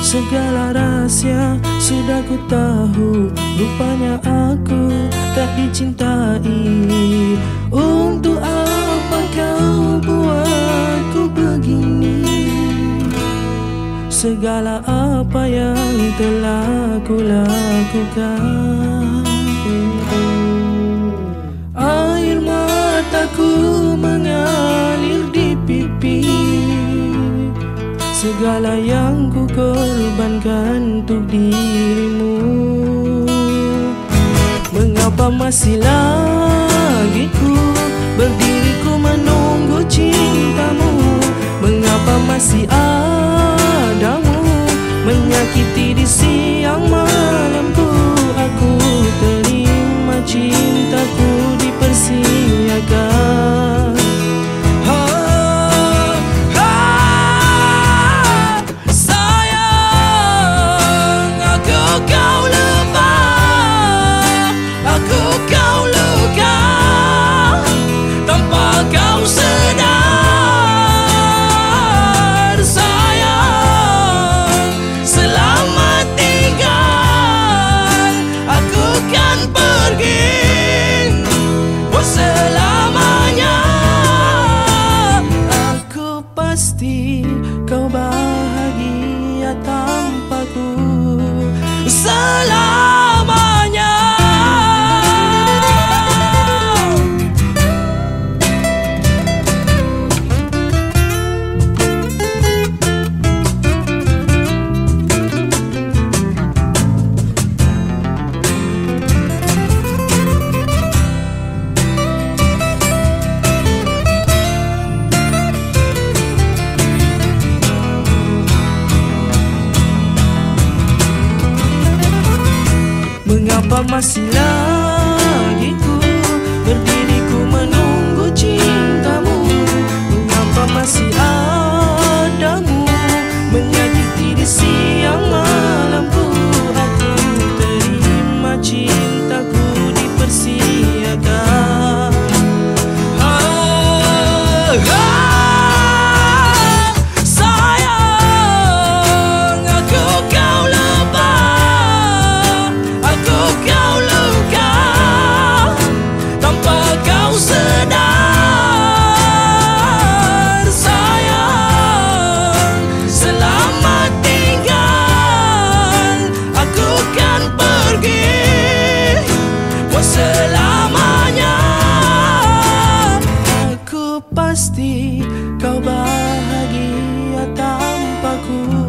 Segala rahsia sudah ku tahu. Rupanya aku tak dicintai. Untuk apa kau buatku begini? Segala apa yang telah ku lakukan Segala yang ku korbankan untuk dirimu. Mengapa masih lagi ku berdiri ku menunggu cintamu? Mengapa masih adamu menyakiti di siang Mengapa pasti kau bahagia tanpaku